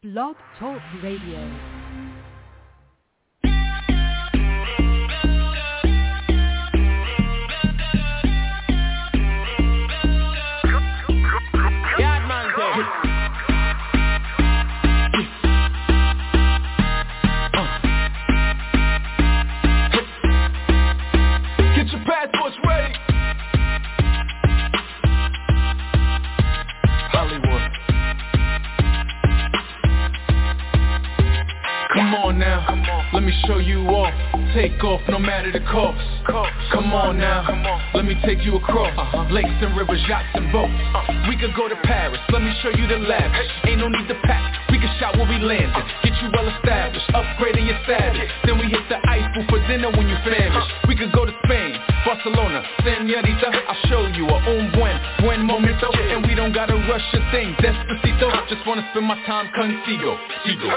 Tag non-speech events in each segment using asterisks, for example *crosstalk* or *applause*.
Blog Talk Radio. Show you off. Take off no matter the cost. Come on now, let me take you across lakes and rivers, yachts and boats. We could go to Paris, let me show you the lavish. Ain't no need to pack, we can shop where we landed. Get you well established, upgrading your status. Then we hit the Eiffel for dinner when you famished. We could go to Spain, Barcelona, Senorita. I'll show you a un buen, buen momento. And we don't gotta rush a thing, despacito. Just wanna spend my time contigo, Tigo.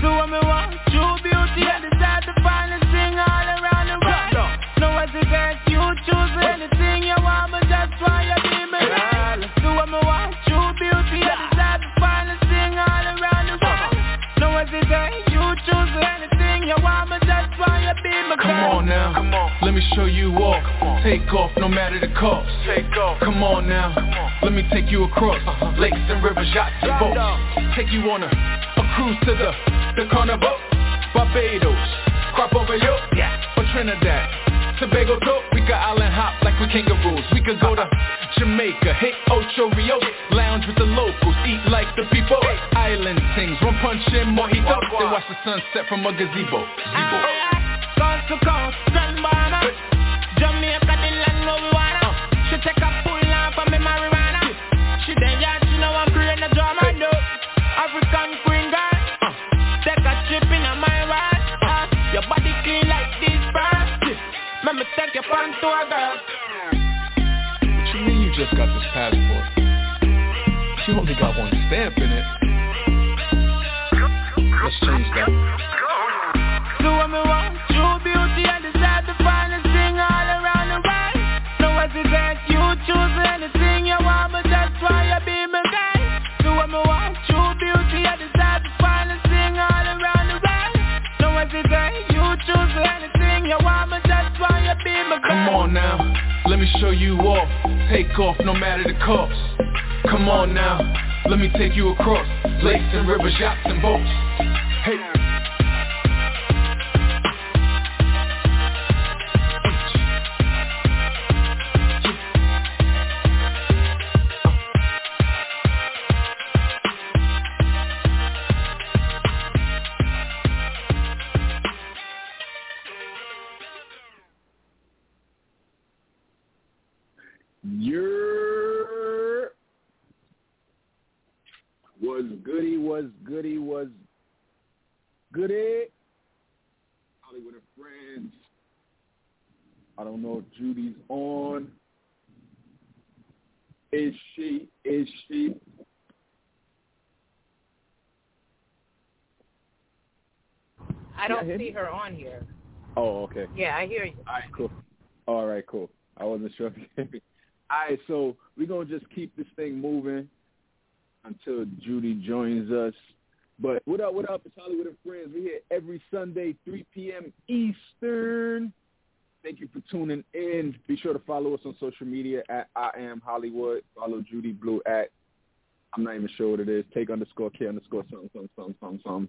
Do what me want, true beauty and decide to find a thing all around the world. No hesitate, you choose anything you want, but that's why you be my girl. Do what me want, true beauty and decide to find a thing all around the world. No hesitate, you choose anything you want, but that's why you be my girl. Come on now, come on. Let me show you off. Take off no matter the cost. Take off. Come on now, let me take you across uh-huh. lakes and rivers, yachts and boats. Take you on a, a cruise to the the carnival, Barbados, crop over yo, or Trinidad. Tobago too, we could island hop like we kangaroos. We could go to Jamaica, hit Ocho Rios, lounge with the locals, eat like the people. Island things, one punch in mojito, then watch the sunset from a gazebo. Zebo. Coast to coast, What you mean you just got this passport? You only got one stamp in it. Let's change that. Show you off. Take off no matter the cost. Come on now, let me take you across lakes and rivers, yachts and boats. Goody. Holliewood and Friends. I don't know if Judy's on. Is she? Is she? I don't Yeah, see her on here. Oh, okay. Yeah, I hear you. All right, cool. All right, cool. I wasn't sure. All right, so we're gonna just keep this thing moving until Judy joins us. But what up? What up? It's Holliewood and Friends. We're here every Sunday, 3 p.m. Eastern. Thank you for tuning in. Be sure to follow us on social media at I am HollieWood. Follow Judy Blu at I'm not even sure what it is. Take underscore K underscore something something something something something.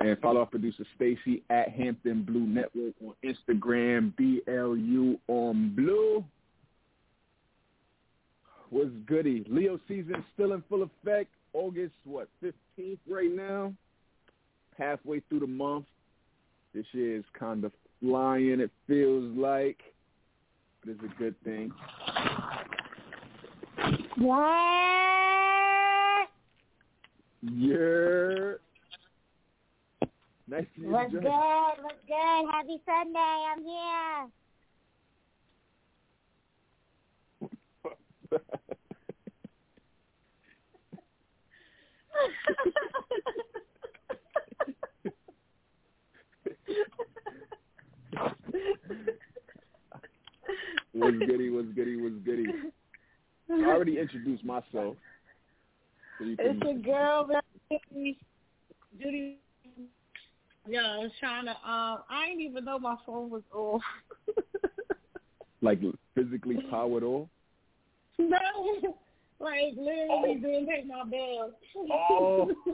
And follow our producer Stacy at Hampton Blu Network on Instagram. B L U on Blue. What's goody? Leo season still in full effect. August what fifteenth right now. Halfway through the month. This year is kind of flying. It feels like, but it's a good thing. Yeah. Nice to meet What's good? What's good? Happy Sunday. I'm here. *laughs* was goody, was goody, was goody. I already introduced myself. So It's your girl, baby. Judy. Yeah, I was trying to. Um, I didn't even know my phone was off. like physically powered off. *laughs* No, like literally oh. didn't pay my bill. Oh. *laughs*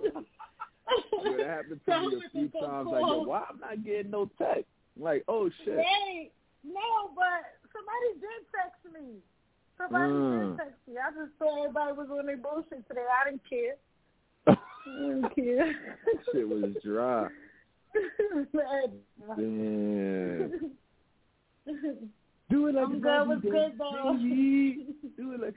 yeah, that happened to me a few times. Like, yo, why I'm not getting no text? Like, oh shit. Hey, no, but somebody did text me. Somebody mm. did text me. I just thought everybody was on their bullshit today. I didn't care. *laughs* I didn't care. shit was dry. *laughs* Damn. Do it like I'm a good good though. Do it like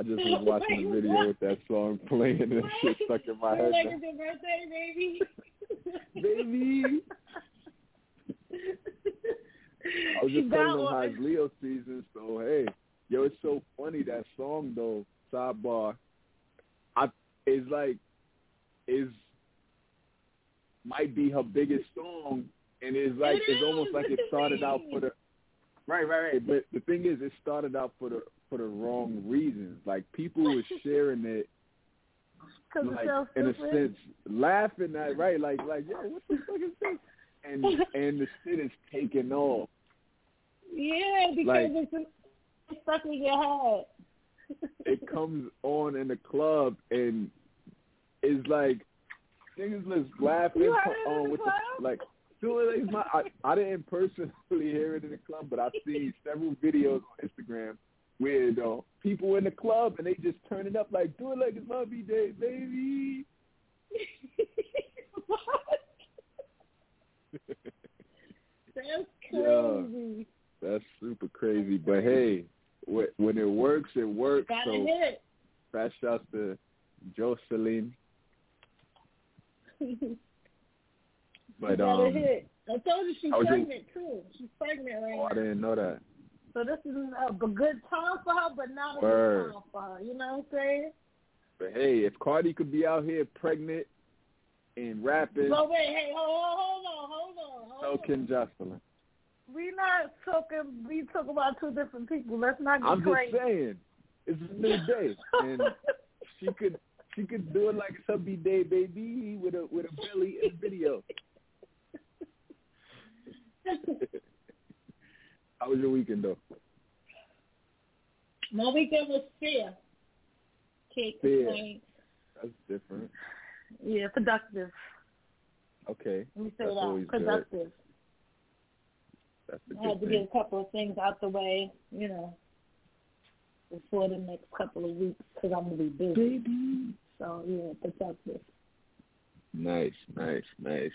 I just was *laughs* watching the video with that song playing and shit stuck in my head. Like it's your birthday, baby. *laughs* *laughs* baby. I was just telling them how Leo season, so hey, yo, it's so funny that song though. Sidebar, I is like is might be her biggest song, and it's like it it's almost like it started out for the right, right, right. But the thing is, it started out for the for the wrong reasons. Like people were sharing it. *laughs* Like in a sense, laughing at right, like like yo, what the fuck is this? And *laughs* and the shit is taking off. Yeah, because like, it's stuck in your head. *laughs* it comes on in the club and it's like niggas just laughing you on with the, like doing my I, I didn't personally hear it in the club, but I've seen several videos on Instagram you know, people in the club and they just turn it up like do it like it's my day, baby. *laughs* *laughs* That's crazy. Yeah, that's super crazy. But hey, when it works, it works. Gotta so hit. fast shouts to Jocelyn. *laughs* but um, hit. I told you she's pregnant too. She's pregnant right oh, now. I didn't know that. So this is a good time for her, but not a Word. good time for her. You know what I'm saying? But hey, if Cardi could be out here pregnant and rapping, So wait, hey, hold, hold on, hold on, hold so can Jocelyn. We not talking. We talk about two different people. Let's not get I'm crazy. just saying, it's a new day, and *laughs* she could she could do it like a subby day, baby, with a with a belly in the video. *laughs* How was your weekend though? My weekend was fair. Cake Fair. That's different. Yeah, productive. Okay, Let me say That's that. good. Productive. that's I had to get a couple of things out the way, you know, before the next couple of weeks because I'm gonna be busy. Baby. So yeah, productive. Nice, nice, nice.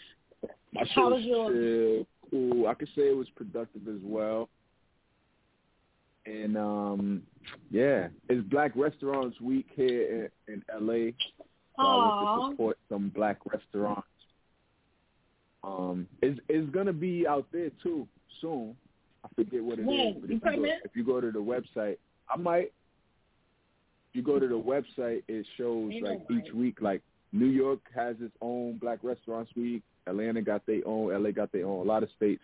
My was was chill, cool. I could say it was productive as well. And um, yeah, it's Black Restaurants Week here in, in LA. So I went Aw. to support some black restaurants. Um, it's it's gonna be out there too soon. I forget what it is. When? but You if you, go, if you go to the website, I might. If you go to the website, it shows Ain't like nobody. each week. Like New York has its own Black Restaurants Week. Atlanta got their own. LA got their own. A lot of states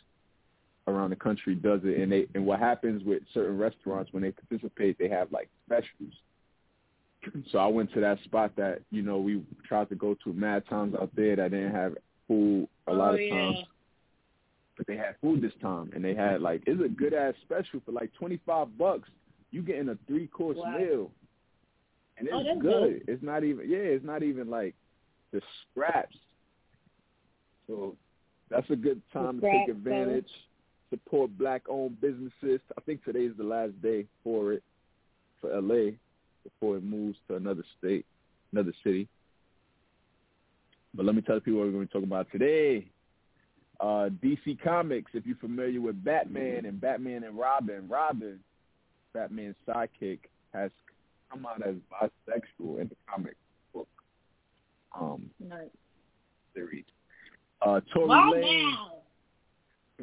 around the country does it, and they and what happens with certain restaurants when they participate, they have like specials. So I went to that spot that you know we tried to go to mad times out there that didn't have food a lot oh, of yeah. times, but they had food this time, and they had like it's a good ass special for like twenty five bucks. You getting a three course Wow. meal, and it's Oh, that's good. It's not even yeah, it's not even like the scraps. So that's a good time to take advantage. Support black owned businesses. I think today is the last day for it for LA before it moves to another state, another city. But let me tell the people what we're going to be talking about today. Uh, DC Comics, if you're familiar with Batman and Batman and Robin, Robin, Batman's sidekick, has come out as bisexual in the comic book um, Nice. series. Uh, Tory Wow, Lane, now.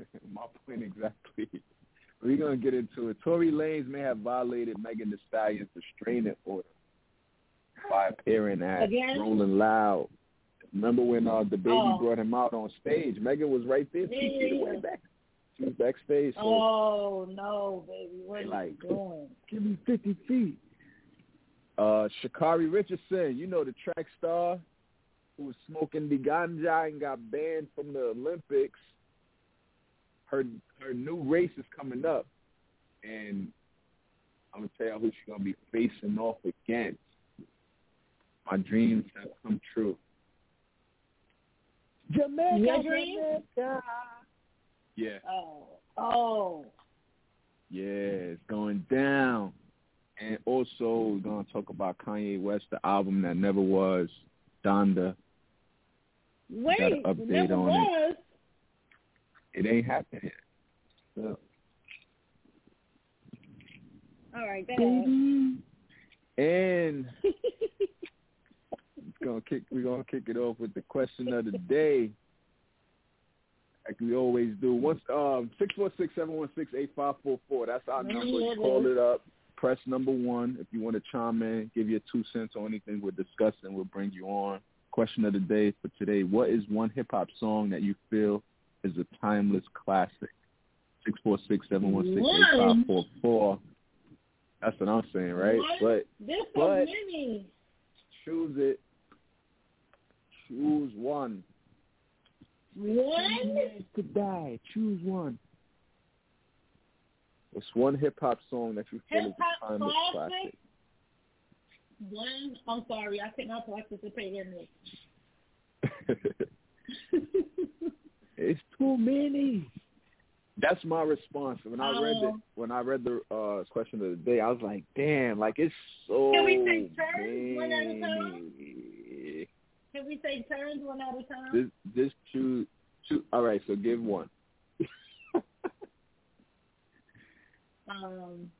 *laughs* my point exactly. We're gonna get into it. Tory Lanez may have violated Megan Thee Stallion's restraining order by appearing at Again? Rolling Loud. Remember when uh, the baby Oh. brought him out on stage? Megan was right there, two Yeah, feet away back. She was backstage. So Oh no, baby, what are you Like- doing? give me fifty feet. Uh, Sha'Carri Richardson, you know the track star. who was smoking the ganja and got banned from the Olympics. Her her new race is coming up, and I'm gonna tell you who she's gonna be facing off against. My dreams have come true. Jamaica, Your dreams? Jamaica. Yeah. Oh. Oh. Yeah, it's going down. And also, we're going to talk about Kanye West, the album that never was, Donda. Wait, got an update never on was? It. It ain't happening. So. All right, go ahead. And *laughs* gonna kick we're gonna kick it off with the question of the day. Like we always do. Once um six four six seven one six eight five four four. That's our number. You call it up. Press number one if you want to chime in, give your two cents on anything we're discussing. We'll bring you on. Question of the day for today: What is one hip hop song that you feel is a timeless classic? Six four six seven one six eight five four four. That's what I'm saying, right? What? But There's so but many. choose it. Choose one. One? To die. Choose one. It's one hip hop song that you feel is a timeless classic? classic. One. I'm sorry, I cannot participate in this. *laughs* it's too many. That's my response when I read it. Um, When I read the uh, question of the day, I was like, "Damn! Like it's so Can we take turns one at a time? Can we take turns one at a time? Just, just choose. choose. All right, so give one. *laughs* Um,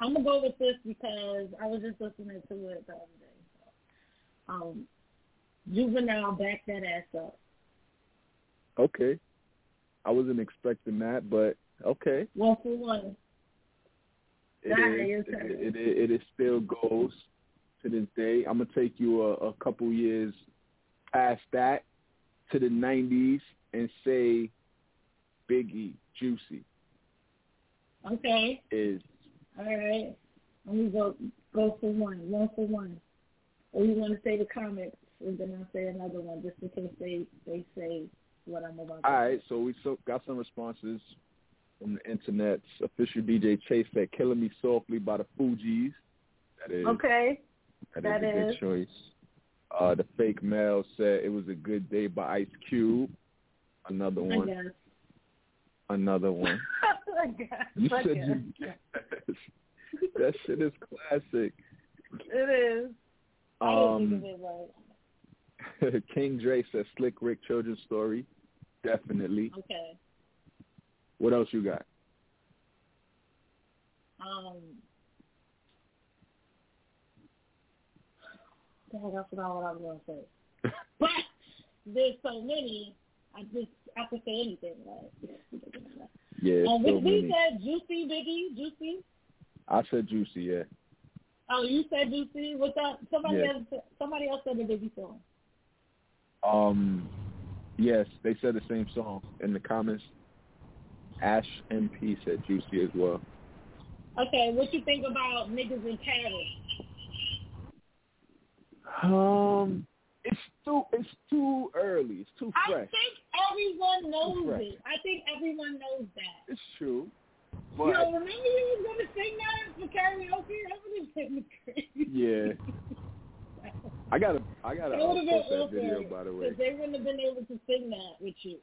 I'm gonna go with this because I was just listening to it the other day. So, um, Juvenile, back that ass up. Okay. I wasn't expecting that, but okay. One for one. It That is. it, it, it still goes to this day. I'm gonna take you a, a couple years past that to the '90s and say Biggie, Juicy Okay. is All right. Let me go go for one. One for one. Or you want to say the comments, and then I'll say another one, just in case they they say what I'm about. to all right. So we so, got some responses from the internet. official DJ Chase said "Killing Me Softly" by the Fugees. That is Okay. That That is a good choice. Uh, the fake mail said it was a good day by Ice Cube. Another I one. guess. Another one. *laughs* I guess. You I said guess. you guess. that shit is classic. It is. I didn't think Um, of it right. *laughs* King Dre says Slick Rick children's story. Definitely. Okay. What else you got? Um. Dang, I forgot what I was going to say. but *laughs* *laughs* there's so many. I just I could say anything. Right? Yeah, um, so we, we said juicy, Biggie, juicy. I said Juicy, yeah. Oh, you said juicy. What's up? Somebody Yeah. else. Somebody else said the Biggie song. Um, yes, they said the same song in the comments. Ash MP said Juicy as well. Okay, what you think about niggas in Paris? Um, it's too it's too early. It's too I think everyone knows it. I think everyone knows that. It's true, but Yo, remember you was gonna sing that for karaoke? That would have been crazy. yeah, *laughs* I gotta I gotta uh, would have been post that video by the way. because they wouldn't have been able to sing that with you.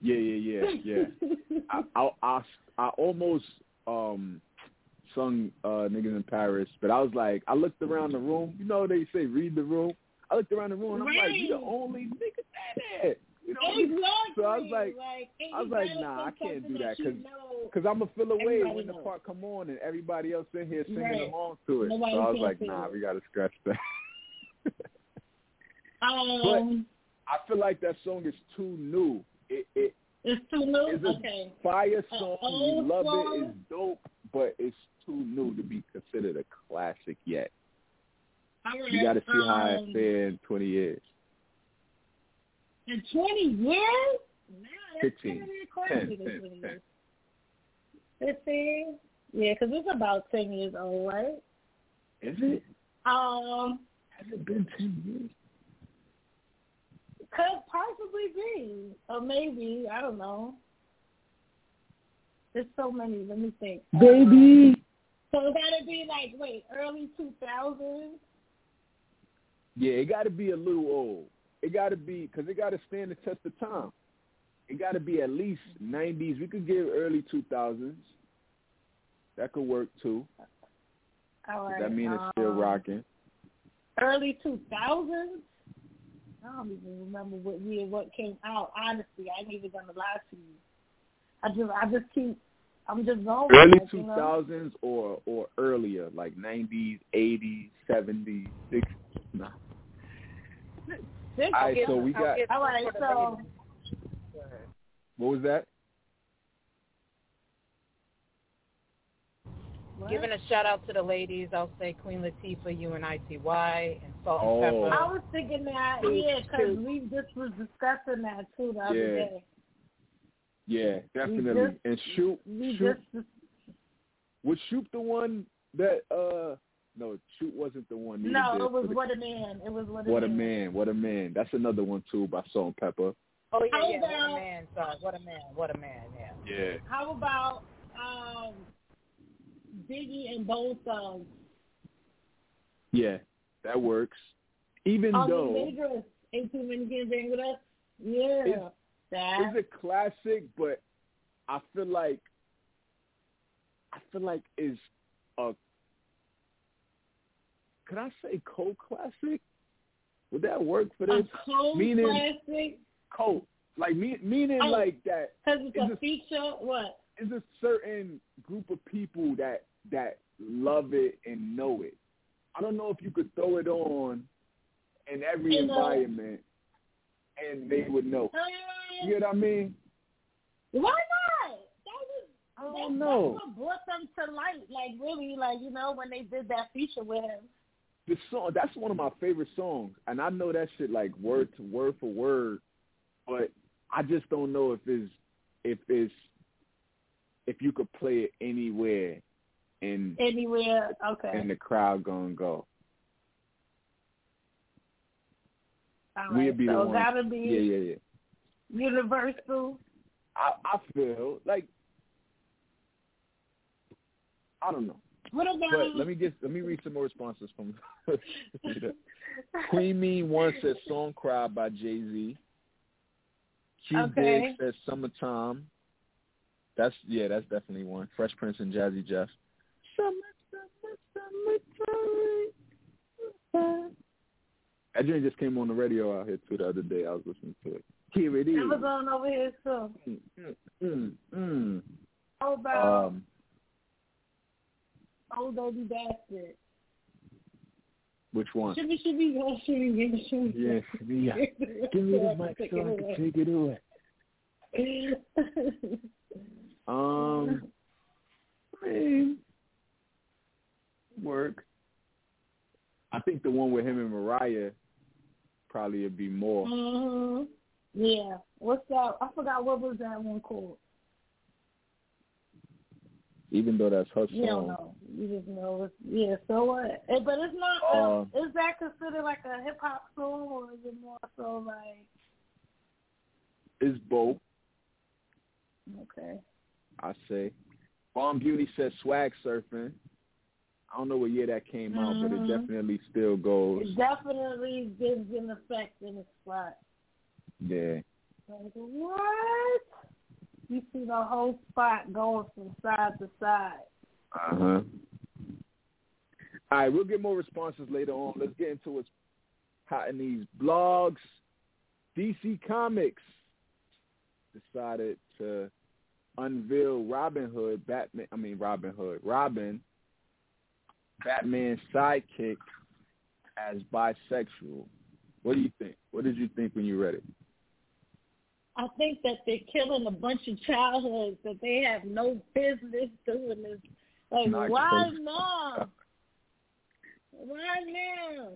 Yeah, yeah, yeah, yeah. *laughs* I, I I I almost um sung uh niggas in Paris, but I was like I looked around the room. You know they say read the room. I looked around the room and I'm like, you the Right. only nigga that. You know, exactly. So I was like- like I was like, nah, I can't do that you 'cause- know. Cause I'm gonna feel away when the knows. part come on and everybody else in here singing Right. along to it. Nobody so I was like, nah, it. we gotta scratch that. *laughs* Um, I feel like that song is too new. It it it's too new. is a Okay. fire song. we love song? it. It's dope, but it's too new to be considered a classic yet. Right. You got to see how um, it fare in 20 years. In 20 years? Nah, that's 15. gonna crazy 10, in 10, 15? Yeah, because it's about 10 years old, right? Is it? Um, Has it been 10 years? Could possibly be, or maybe I don't know. There's so many. Let me think. Baby. So it gotta be like wait, early two thousands. Yeah, it got to be a little old. It got to be because it got to stand the test of time. It got to be at least nineties. We could give early two thousands. That could work too. All right. That mean it's still um, rocking. Early two thousands. I don't even remember what year what came out. Honestly, I ain't even gonna lie to you. I just I just keep I'm just going with Early two thousands you know? or or earlier, like nineties, eighties, seventies, sixties. Nah. Six- All right, so we got get All right, so ladies. Go ahead. what was that? What? Giving a shout out to the ladies, I'll say Queen Latifah, UNITY, and ITY, and Salt Oh. and Pepa. I was thinking that, yeah, because we just was discussing that too the other Yeah. day. Yeah, definitely. just- and shoot, We shoot just was shoot the one that uh no, shoot wasn't the one. No, it was what a man. It was what a What a man. man, what a man. That's another one too by Salt-N-Pepa. Oh yeah, How yeah, what a man, sorry, what a man, what a man, yeah. Yeah. How about um, Biggie and Bone Thugs? Yeah, that works. Even All though the dangerous. Ain't too many kids bang with us. Yeah, It's- that. it's a classic, but I feel like I feel like is a could I say cult classic? Would that work for a this? meaning- classic Cult. Like me, meaning Oh. like that because it's Is a it- feature. What? is a certain group of people that that love it and know it. I don't know if you could throw it on in every a- environment and they would know. Uh, You know what I mean? why not? That was I that, don't know. That's what brought them to light. Like really, like you know when they did that feature with him. The song that's one of my favorite songs, and I know that shit like word to word for word, but I just don't know if it's if it's if you could play it anywhere and Anywhere, okay. and the crowd gonna go. All right, be the so ones- gotta be Yeah, yeah, yeah. universal. I I feel like I don't know. What about But let me get let me read some more responses from *laughs* *laughs* Queen Mean One says Song Cry by Jay Z. Q Okay. Big says Summertime. That's yeah, that's definitely one. Fresh Prince and Jazzy Jeff. That joint just came on the radio out here too the other day. I was listening to it. Here it is. Amazon over here too. Mm, mm, mm, How mm. about Um, Ol' Dirty Bastard? which one? Shimmy, shimmy, go, shimmy, shimmy, shimmy. Yes, yeah. Give me the mic so I can take it away. *laughs* Um, I mean, work. I think the one with him and Mariah probably would be more. hmm Yeah. What's that? I forgot what was that one called. Even though that's her song. You don't know. You just know. It's, yeah. So what? Eh, But it's not. Uh, is that considered like a hip hop song, or is it more so like? It's both, Okay. I say. Bomb Beauty says swag surfing. I don't know what year that came out, but it Mhm. definitely still goes. It definitely gives an effect in the spot. Yeah. Like what? You see the whole spot going from side to side. Uh huh. All right, we'll get more responses later on. Let's get into what's hot in these blogs. DC Comics decided to unveil Robin Hood, Batman. I mean Robin Hood, Robin, Batman's sidekick as bisexual. What do you think? What did you think when you read it? I think that they're killing a bunch of childhoods that they have no business doing this. Like, Not why close. now? Why now?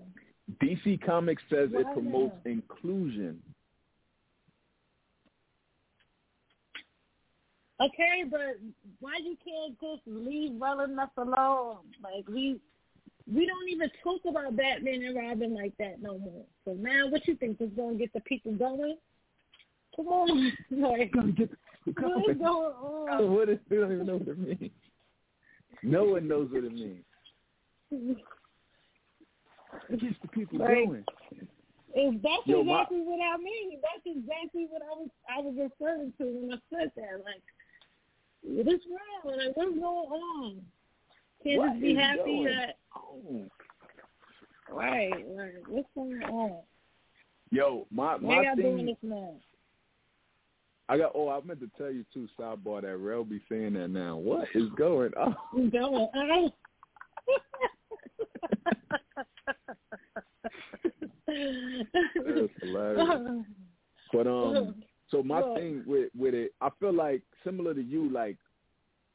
DC Comics says it promotes not? inclusion. Okay, but why you can't just leave well enough alone? Like we we don't even talk about Batman and Robin like that no more. So now, what you think is going to get the people going? Come on, *laughs* like, get what is going on? *laughs* what is, we don't even know what it means. No one knows what it means. It gets the people Right. going. Is that's Yo, my- exactly what I mean? That's exactly what I was I was referring to when I said that. Like, what's wrong? Like, what's going on? Can't What just be happy that on? right? Like, what's going on? Yo, my my y'all doing thing. this now? I got. Oh, I meant to tell you too. Sidebar that Rel be saying that now. What is going on? *laughs* What's going on? That's hilarious. *laughs* But um, so my Look. thing with with it, I feel like similar to you, like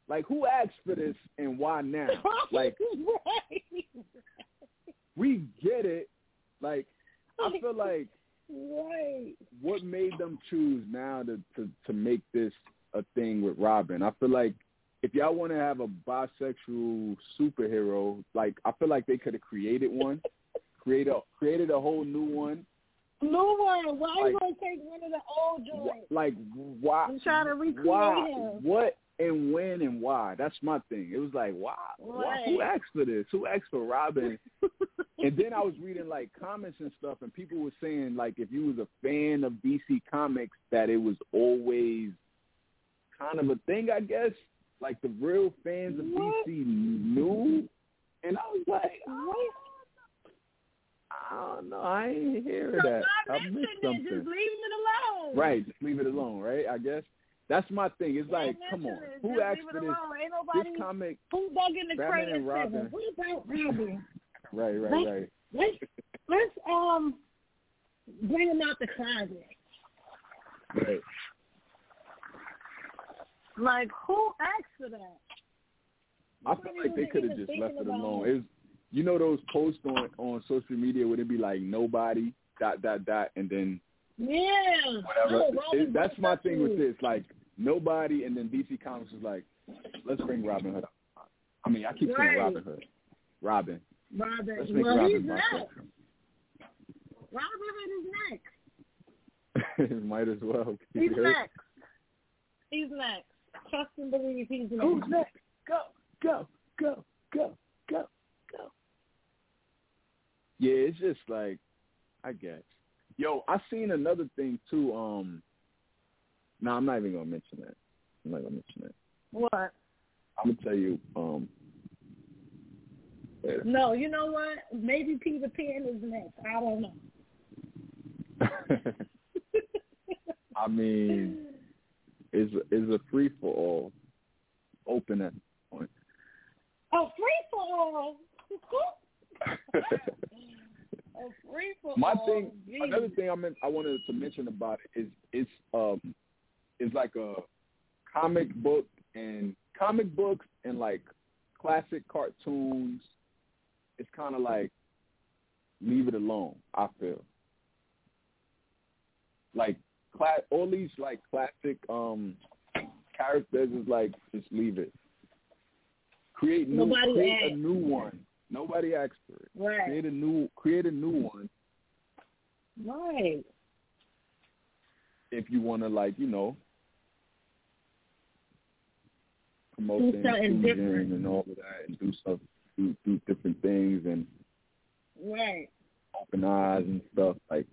like who asked for this and why now? *laughs* Like right. we get it. Like I feel *laughs* like right. what made them choose now to to to make this a thing with Robin? I feel like if y'all want to have a bisexual superhero, like I feel like they could have created one, create a created a whole new one. One. Why you Like- gonna take one of the old Wh- Like why? I'm trying to recreate why? him. What and when and why? That's my thing. It was like why? why who asked for this? Who asked for Robin? and then I was reading like comments and stuff, and people were saying like if you was a fan of DC Comics, that it was always kind of a thing, I guess. Like the real fans of What? DC knew, and I was like, What? I don't know, I ain't hear So that. I missed it? something. Just leave it alone. Right, just leave it alone, right? I guess that's my thing. It's like, come on, it. who Just asked leave for it this? alone. Ain't This comic, who dug in the crate and Robin. "What about Robin? right, right, Let's- right. Let's let's um bring him out the closet." Right. Like, who asked for that? I feel like they could have just left it alone. It was, you know, those posts on on social media where it be like nobody dot dot dot, and then Yeah. whatever. Oh, It- that's my thing with this. Like nobody, and then DC Comics is like, let's bring Robin Hood. up. I mean, I keep saying Robin Hood. Robin. Robin. Let's make well, Robin he's next. Robin is next. *laughs* Might as well. He's next. He's next. Trust and believe he's next. Who's next? Go, go, go, go, go. Yeah, it's just like, I guess. Yo, I seen another thing too. Um, no, I'm not even gonna mention that. I'm not gonna mention that. What? I'm gonna tell you. Um, later. No, you know what? Maybe Peter Pan is next. I don't know. *laughs* *laughs* I mean, is is a free for all, open at point. A free for all. *laughs* *laughs* A free for My thing, another thing I meant I wanted to mention about it is it's um it's like a comic book and comic books and like classic cartoons. It's kind of like leave it alone. I feel like cla- all these like classic um characters is like just leave it. Create new, Nobody create a new one. Nobody asked for it. Right. Create a new create a new one Right. if you want to like you know promote Do the inclusion different. and all of that and do stuff do do different things and Right. open eyes and stuff like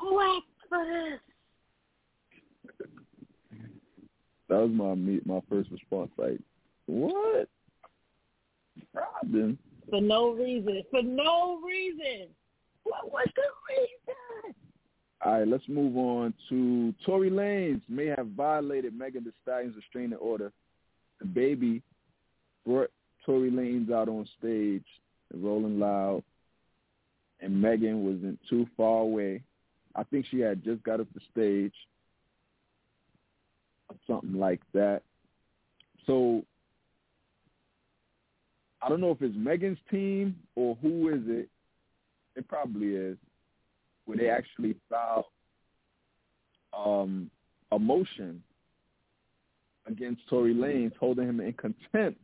Who asked for this? that was my my first response like what Robin For no reason. For no reason. what was the reason all right let's move on to Tory Lanez may have violated Megan Thee Stallion's restraining order the baby brought Tory Lanez out on stage rolling loud and Megan wasn't too far away I think she had just got up the stage something like that. So I don't know if it's Megan's team or who is it. It probably is. Where they actually filed um, a motion against Tory Lanez, holding him in contempt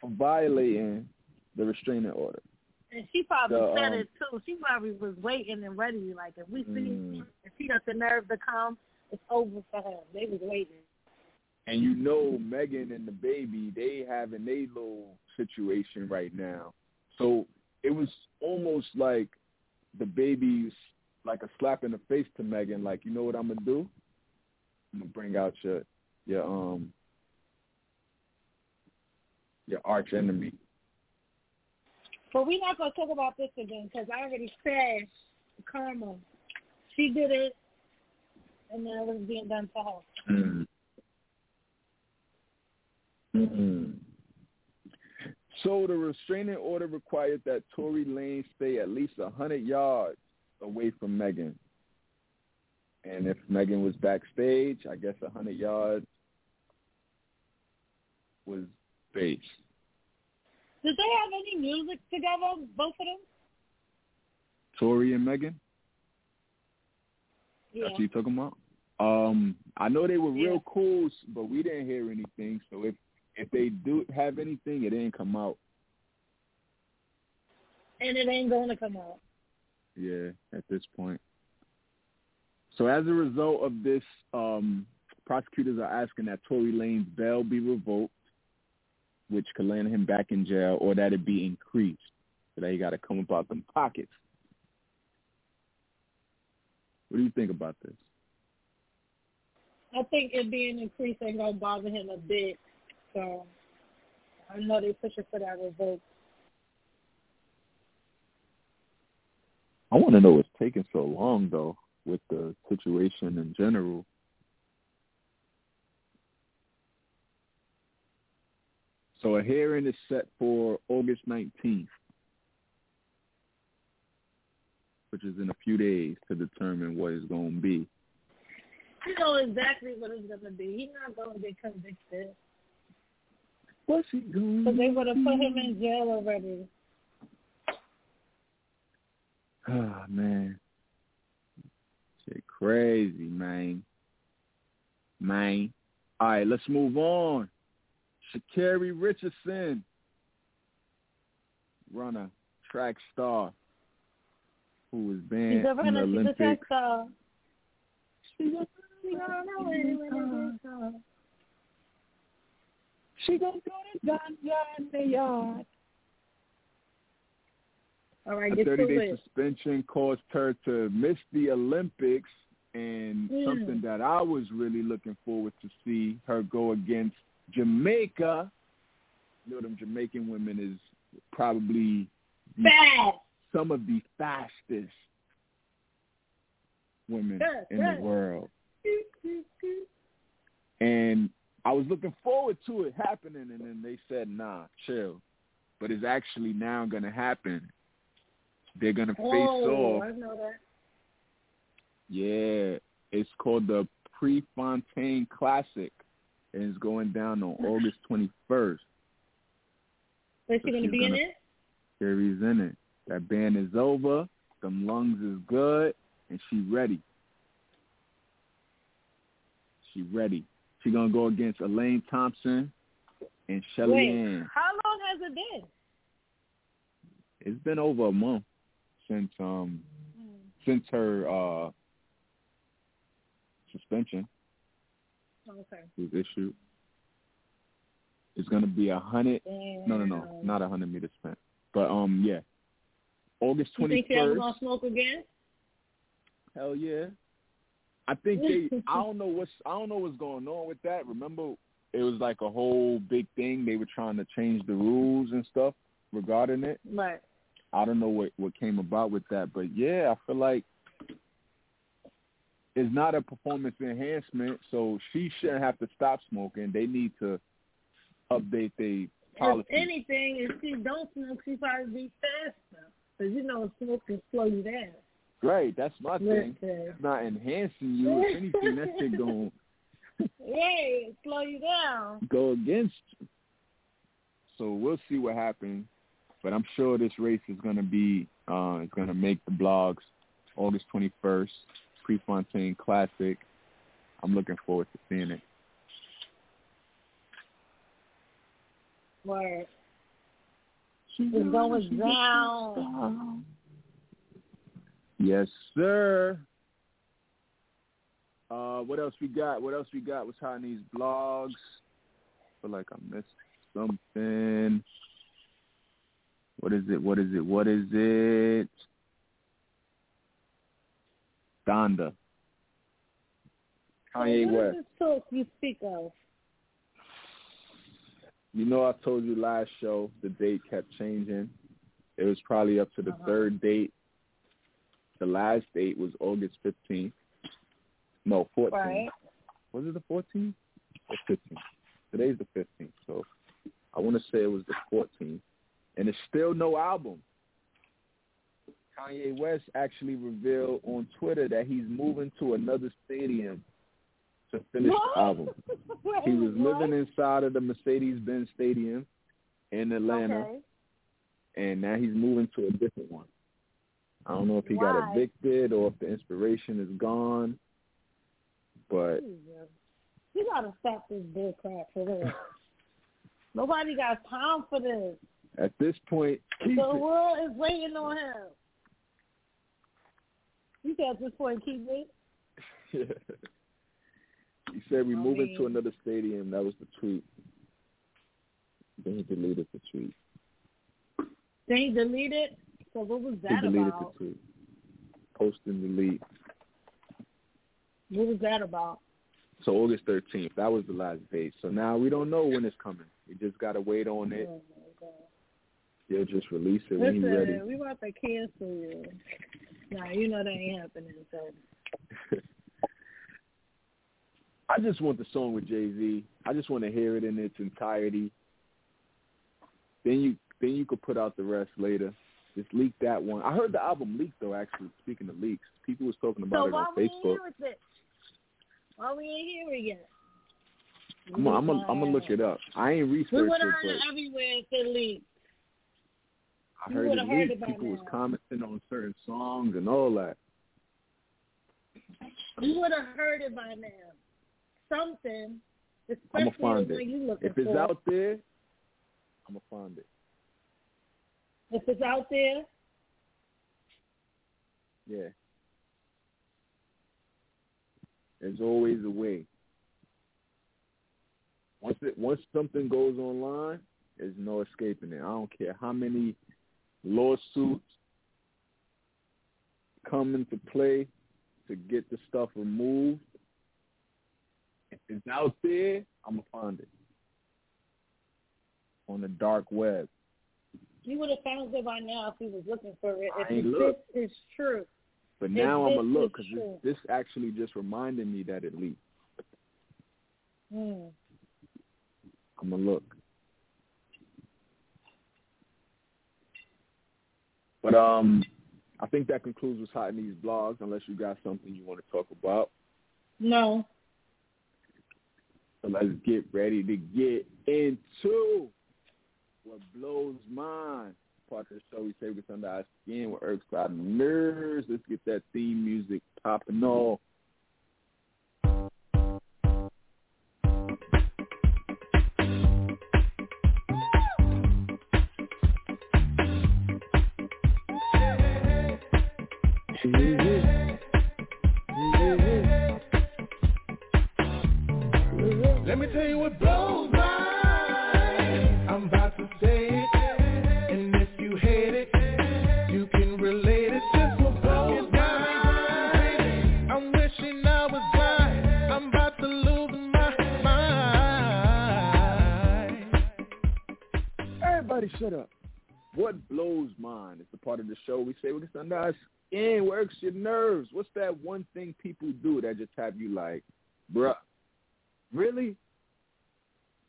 for violating the restraining order. And she probably The, said um, it too. She probably was waiting and ready. Like if we see, Mm. if she got the nerve to come, it's over for her. They was waiting. And you know Megan and the baby, they having their little situation right now. So it was almost like the baby's like a slap in the face to Megan, like, you know what I'm gonna do? I'm gonna bring out your your um your arch enemy. But we're not gonna talk about this again because I already said karma. She did it, and then it was being done to her. Mm. Mm-mm. So the restraining order required that Tory Lane stay at least a hundred yards away from Megan. And if Megan was backstage, I guess a hundred yards was base. Did they have any music together, both of them? Tory and Megan? Yeah. That's what you talking about? Um, I know they were real Yeah. cool, but we didn't hear anything. So if if they do have anything, it didn't come out. And it ain't going to come out. Yeah, at this point. So as a result of this, um, prosecutors are asking that Tory Lane's bail be revoked, which could land him back in jail, or that it be increased, so that he got to come up out them pockets. What do you think about this? I think it being increased ain't gonna bother him a bit. So I know they're pushing for that revoke. I want to know what's taking so long, though, with the situation in general. So a hearing is set for August 19th, which is in a few days to determine what it's going to be. You know exactly what it's gonna be. He's not gonna get convicted What's he because they would have put him in jail already. Oh, man. Shit crazy, man. Man. All right, let's move on. Sha'Carri Richardson, runner, track star, who was banned She's a from the runner. She's a Olympics. track star. She's a she gonna know it when it is She gonna go to Ganja in the yard. All right, A 30-day suspension caused her to miss the Olympics, and Mm. something that I was really looking forward to see her go against Jamaica. You know, them Jamaican women is probably the, some of the fastest women in the world. And I was looking forward to it happening, and then they said, "Nah, chill." But it's actually now going to happen. They're going to face Oh, off. I know that. Yeah, it's called the Prefontaine Classic, and it's going down on August 21st. Is she So gonna be in gonna- it? Carrie's in it. That band is over. Them lungs is good, and she ready. She ready. She gonna go against Elaine Thompson and Shelly Wait, Ann. how long has it been? It's been over a month since um since her uh suspension Okay. was issued. It's gonna be a hundred no no no, not a hundred meter sprint. But um yeah. August twenty first. You think she ever gonna smoke again? Hell yeah. I think they. *laughs* I don't know what's. I don't know what's going on with that. Remember, it was like a whole big thing. They were trying to change the rules and stuff regarding it. Right. I don't know what what came about with that, but yeah, I feel like it's not a performance enhancement, so she shouldn't have to stop smoking. They need to update their policy. If anything, if she don't smoke, she probably be faster. Because you know smoking can slow you down. Right, that's my thing. It's not enhancing you. If anything, that shit *laughs* gonna Yeah, slow you down. go against you. So we'll see what happens. But I'm sure this race is going to be, uh, it's going to make the blogs August 21st, Prefontaine Classic. I'm looking forward to seeing it. Right. It's going down. Yes, sir. Uh, what else we got? What else we got? What's hot in these blogs? feel like I missed something. What is it? What is it? What is it? Donda. Kanye what West. is talk you speak of? You know, I told you last show the date kept changing. It was probably up to the Uh-huh. third date. The last date was August 15th. No, 14th. Right. Was it the 14th or 15th? Today's the 15th, so I want to say it was the 14th. And it's still no album. Kanye West actually revealed on Twitter that he's moving to another stadium to finish What? the album. *laughs* Wait, He was what? living inside of the Mercedes-Benz Stadium in Atlanta, Okay. and now he's moving to a different one. I don't know if he got evicted or if the inspiration is gone, but Jesus. You gotta stop this bull crap for real. *laughs* Nobody got time for this. at this point, The it. world is waiting on him. You said at this point keep it? *laughs* he said we I moving to another stadium. That was the tweet. Then he deleted the tweet. Then he deleted? So what was He that deleted about? the tweet. Post and delete. What was that about? So August 13th, that was the last date. So now we don't know when it's coming. We just got to wait on it. Oh. He'll just release it when he's ready. We about to cancel you. Nah, you know that ain't happening. So *laughs* I just want the song with Jay Z. I just want to hear it in its entirety. Then you then you could put out the rest later. Just leak that one. I heard the album leaked though. Actually, speaking of leaks, people was talking about so it why on we ain't Facebook. it? Why we ain't hear it yet? I'm gonna I'm gonna I'm gonna look it up. I ain't researched. it. We would have heard it everywhere if it leaked. I heard it leaked. it People was commenting on certain songs and all that. You would have heard it by now. Something, I'ma find it. If it's for. out there, I'm gonna find it. If it's out there, Yeah. There's always a way. Once it once something goes online, there's no escaping it. I don't care how many lawsuits come into play to get the stuff removed. If it's out there, I'm gonna find it on the dark web. You would have found it by now if he was looking for it. I If ain't this look. is true. But If now I'm gonna look because this, this actually just reminded me that it leaked. Hmm. I'm gonna look. But um, I think that concludes what's hot in these blogs. Unless you got something you want to talk about, No. so let's get ready to get into what blows mine. Part of the show we say what's under our skin, what irks our nerves. Let's get that theme music popping off. Let me tell you what blows mine. I'm about to say it. And if you hate it, you can relate it. Just what blows mine. I'm wishing I was blind. I'm about to lose my mind. Everybody shut up. What blows mine is the part of the show we say what's under our skin, works your nerves. What's that one thing people do that just have you like, bruh, really?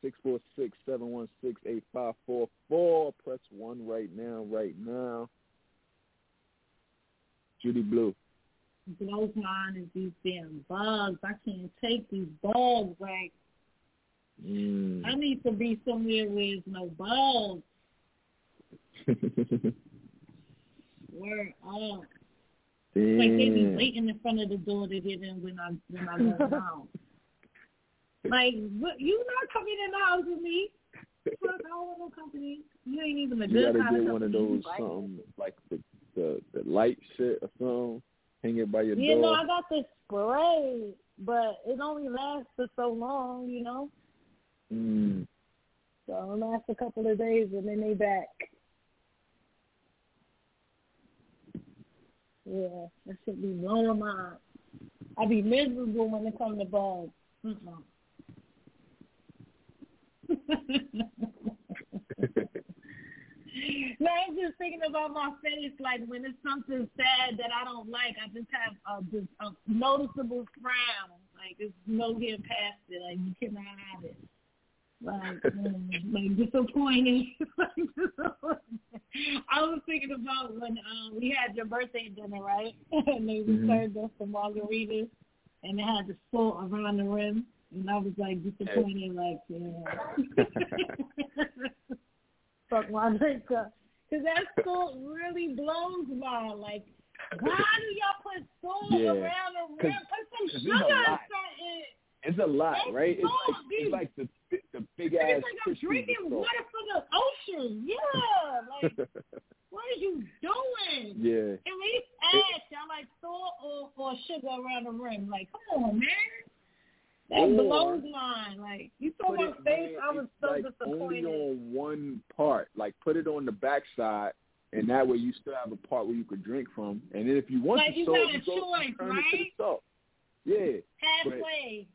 Six four six seven one six eight five four four. Press one right now, right now. Judy Blu. blows mine is these damn bugs. I can't take these bugs. Like Mm. I need to be somewhere where there's no bugs. *laughs* Word up. It's like they be waiting in front of the door to get in when I when I go *laughs* out. Like you not coming in the house with me. Fuck, I don't want no company. You ain't even a You good gotta kind get of one of those something like the the the light shit or something. Hang it by your You know. I got this spray, but it only lasts for so long, you know. Mm. So it lasts a couple of days and then they back. Yeah, that should be blowing my. I be miserable when it comes to bugs. Mm-mm. *laughs* no, I'm just thinking about my face. Like when it's something sad that I don't like, I just have a, just a noticeable frown. Like there's no getting past it. Like you cannot have it. Like, mm, *laughs* like disappointing. *laughs* I was thinking about when um, we had your birthday dinner, right? and they Mhm. served us some margaritas, and it had the salt around the rim, and I was like disappointed, like, yeah. *laughs* Fuck my drink up. Cause that salt really blows my like. Why do y'all put salt Yeah, around the 'cause- rim? Put some 'cause it's a sugar or lot. something. It's a lot, That's right? It's salt, like it's like the the big ass It's like I'm drinking water from the ocean. Yeah, like *laughs* what are you doing? yeah. At least add y'all like salt or, or sugar around the rim. Like, come on, man. That Or blows mine. Like you saw my face, I was so like disappointed. only on one part. Like put it on the backside, and that way you still have a part where you could drink from. And then if you want Like, the you salt, got a you go choice, it to the right? salt. Yeah, Halfway.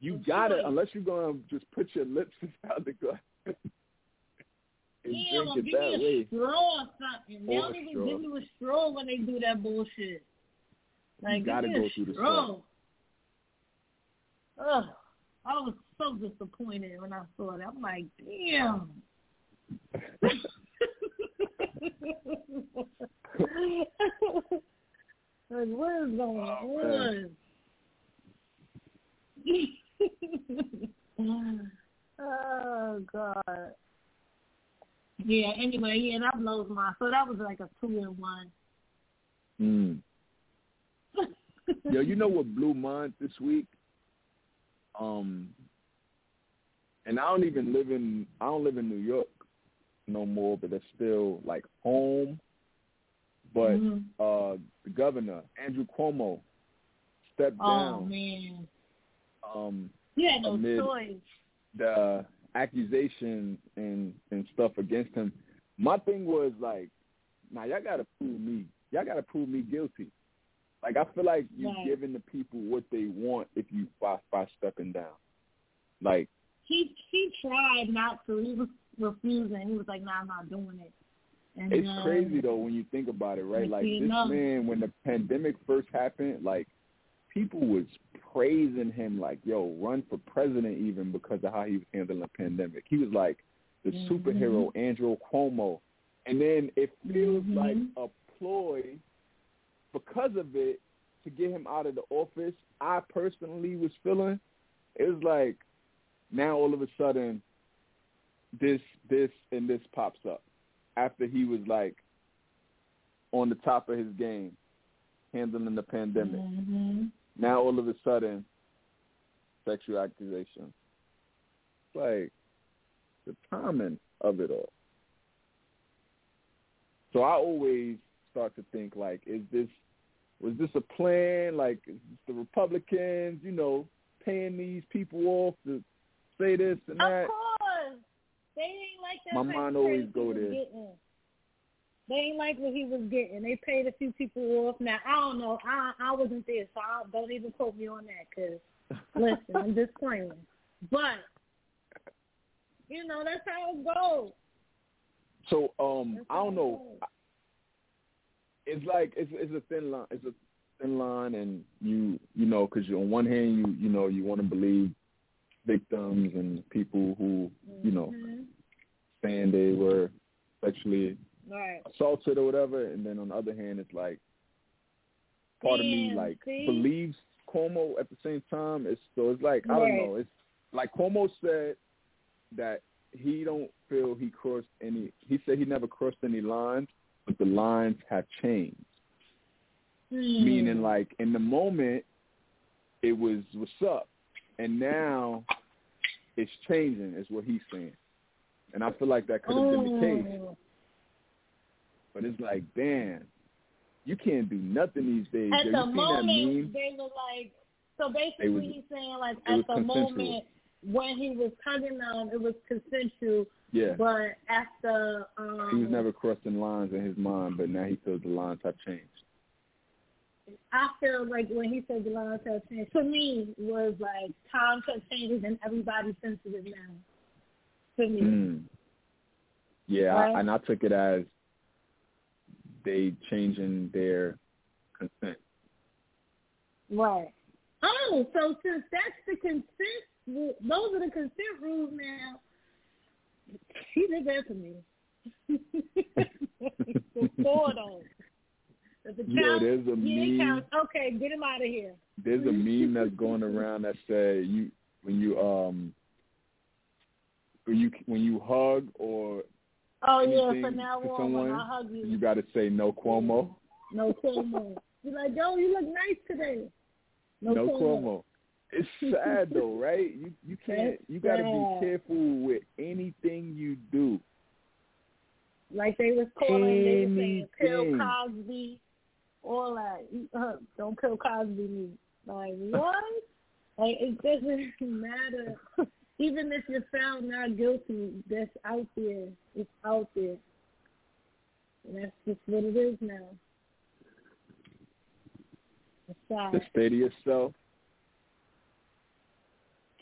you got it unless you're gonna just put your lips *laughs* inside the glass and Yeah, well, drink give it that me a way. straw or something. They don't even straw. give you a straw when they do that bullshit. Like, You gotta go through the straw. Ugh. I was so disappointed when I saw that. I'm like, damn. *laughs* like, what is going Oh, on? *laughs* oh God. Yeah. Anyway, yeah, that blows my. So that was like a two in one. Mm. *laughs* Yo, you know what blew mine this week? Um, and I don't even live in I don't live in New York no more, but it's still like home. But Mhm. uh the governor Andrew Cuomo stepped Oh down. man. Um, had no amid choice. the accusation and and stuff against him. My thing was like, now y'all gotta prove me. Y'all gotta prove me guilty. Like I feel like you Right. giving the people what they want if you by by stepping down. Like He he tried not to. He was refusing. He was like, "Nah, I'm not doing it." And it's um, crazy though when you think about it, right? Like this know. man, when the pandemic first happened, like people was praising him, like, "Yo, run for president," even because of how he was handling the pandemic. He was like the Mhm. superhero Andrew Cuomo, and then it feels Mhm. like a ploy because of it to get him out of the office. I personally was feeling it was like now all of a sudden this this and this pops up after he was like on the top of his game handling the pandemic. Mhm. Now all of a sudden sexual accusation. Like the timing of it all. So I always start to think like, is this was this a plan? Like the Republicans, you know, paying these people off to say this and that? Of course, they ain't like that. My mind always go there. Getting. They ain't like what he was getting. They paid a few people off. Now I don't know. I I wasn't there, so I, don't even quote me on that. Cause *laughs* listen, I'm just playing. But you know that's how it goes. So um, That's I don't know. goes. It's like it's it's a thin line. It's a thin line, and you you know because on one hand you you know you want to believe victims and people who you know Mhm. saying they were sexually Right. assaulted or whatever, and then on the other hand it's like part of me like see? believes Cuomo at the same time. It's so it's like I don't Right. know. It's like Cuomo said that he don't feel he crossed any. He said he never crossed any lines, but the lines have changed. Hmm. Meaning, like in the moment, it was what's up, and now it's changing. Is what he's saying, and I feel like that could have oh. been the case. But it's like, damn, you can't do nothing these days. At the moment, they were like, so basically he's saying like at the consensual. moment when he was hugging them, it was consensual, Yeah, but after um, he was never crossing lines in his mind, but now he feels the lines have changed. I feel like when he said the lines have changed, to me was like times have changed and everybody's sensitive now. To me, Mm. Yeah, Right. I, and I took it as they changing their consent. right? Oh, so since that's the consent, ru- those are the consent rules now. He did that to me. *laughs* Those. If it Yo, counts, there's a meme. counts. Okay, get him out of here. There's a meme that's going around that say you when you um when you when you hug or Oh yeah, from now to on, someone, I hug you, you got to say no Cuomo, no Cuomo. You're like, yo, you look nice today. No, no Cuomo. Cuomo. It's sad though, right? You you *laughs* can't you got to be careful with anything you do. Like they was calling, they was saying, kill Cosby, all that. Uh, don't kill Cosby me. Like what? *laughs* like it doesn't matter. *laughs* Even if you're found not guilty, that's out there. It's out there. And that's just what it is now. Sad. Just stay to yourself.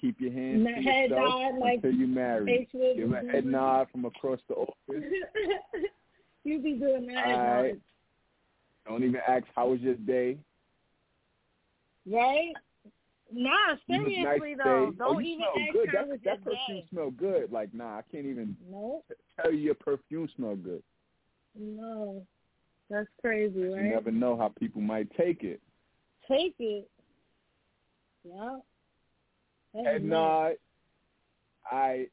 Keep your hands to head yourself like until you marry. Give a head nod from across the office. *laughs* you be doing that, All right. Don't even ask how was your day. right? Nah, seriously nice though, today. Oh, don't oh, even ask good. how That, was that your perfume day. smell good. Like, nah, I can't even No, tell you your perfume smell good. no, that's crazy, right? You never know how people might take it. Take it. Yeah. Head nice. Uh, I,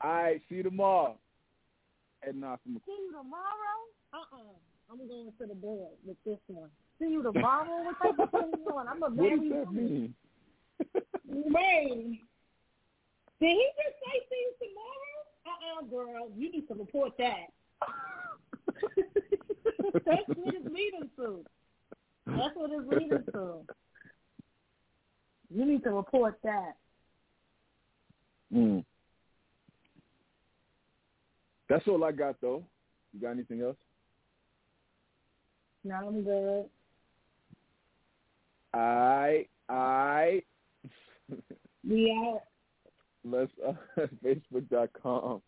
I see you tomorrow. And uh, from See you tomorrow? Uh-uh. I'm going to the board with this one. See you tomorrow? What type of thing you *laughs* on? I'm a What very does that mean? Wait. Did he just say see you tomorrow? Uh-uh, girl. You need to report that. *laughs* That's what it's leading to. That's what it's leading to. You need to report that. Mm. That's all I got, though. You got anything else? No, I'm good. I, I, *laughs* We out. let's uh, *laughs* facebook.com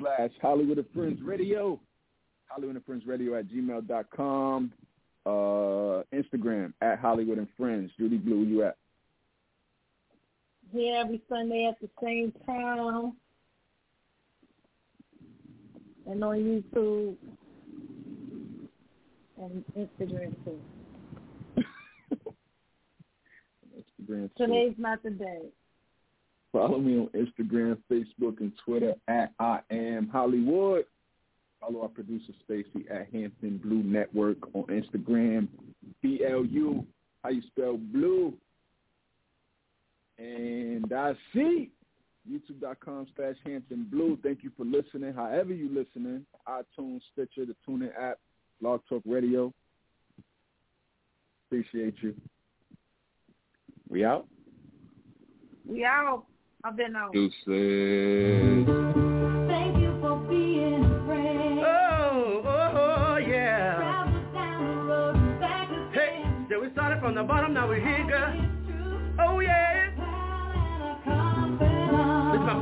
slash Holliewood and Friends Radio. Holliewood and Friends Radio at gmail.com. Uh, Instagram at Holliewood and Friends. Judy Blu, you at? Here every Sunday at the same time. And on YouTube and Instagram too. Instagram. too. Today's not the day. Follow me on Instagram, Facebook, and Twitter at I am HollieWood. Follow our producer Stacy at Hampton Blu Network on Instagram. B L U. How you spell blue? And I see youtube.com slash Hampton Blu. Thank you for listening. However you listening, iTunes, Stitcher, the TuneIn app, Blog Talk Radio. Appreciate you. We out. We out. I've been out. Deuces. Thank you for being a friend. Oh, oh, oh, yeah. Travel down the road and back again. Hey, so we started from the bottom, now we're here,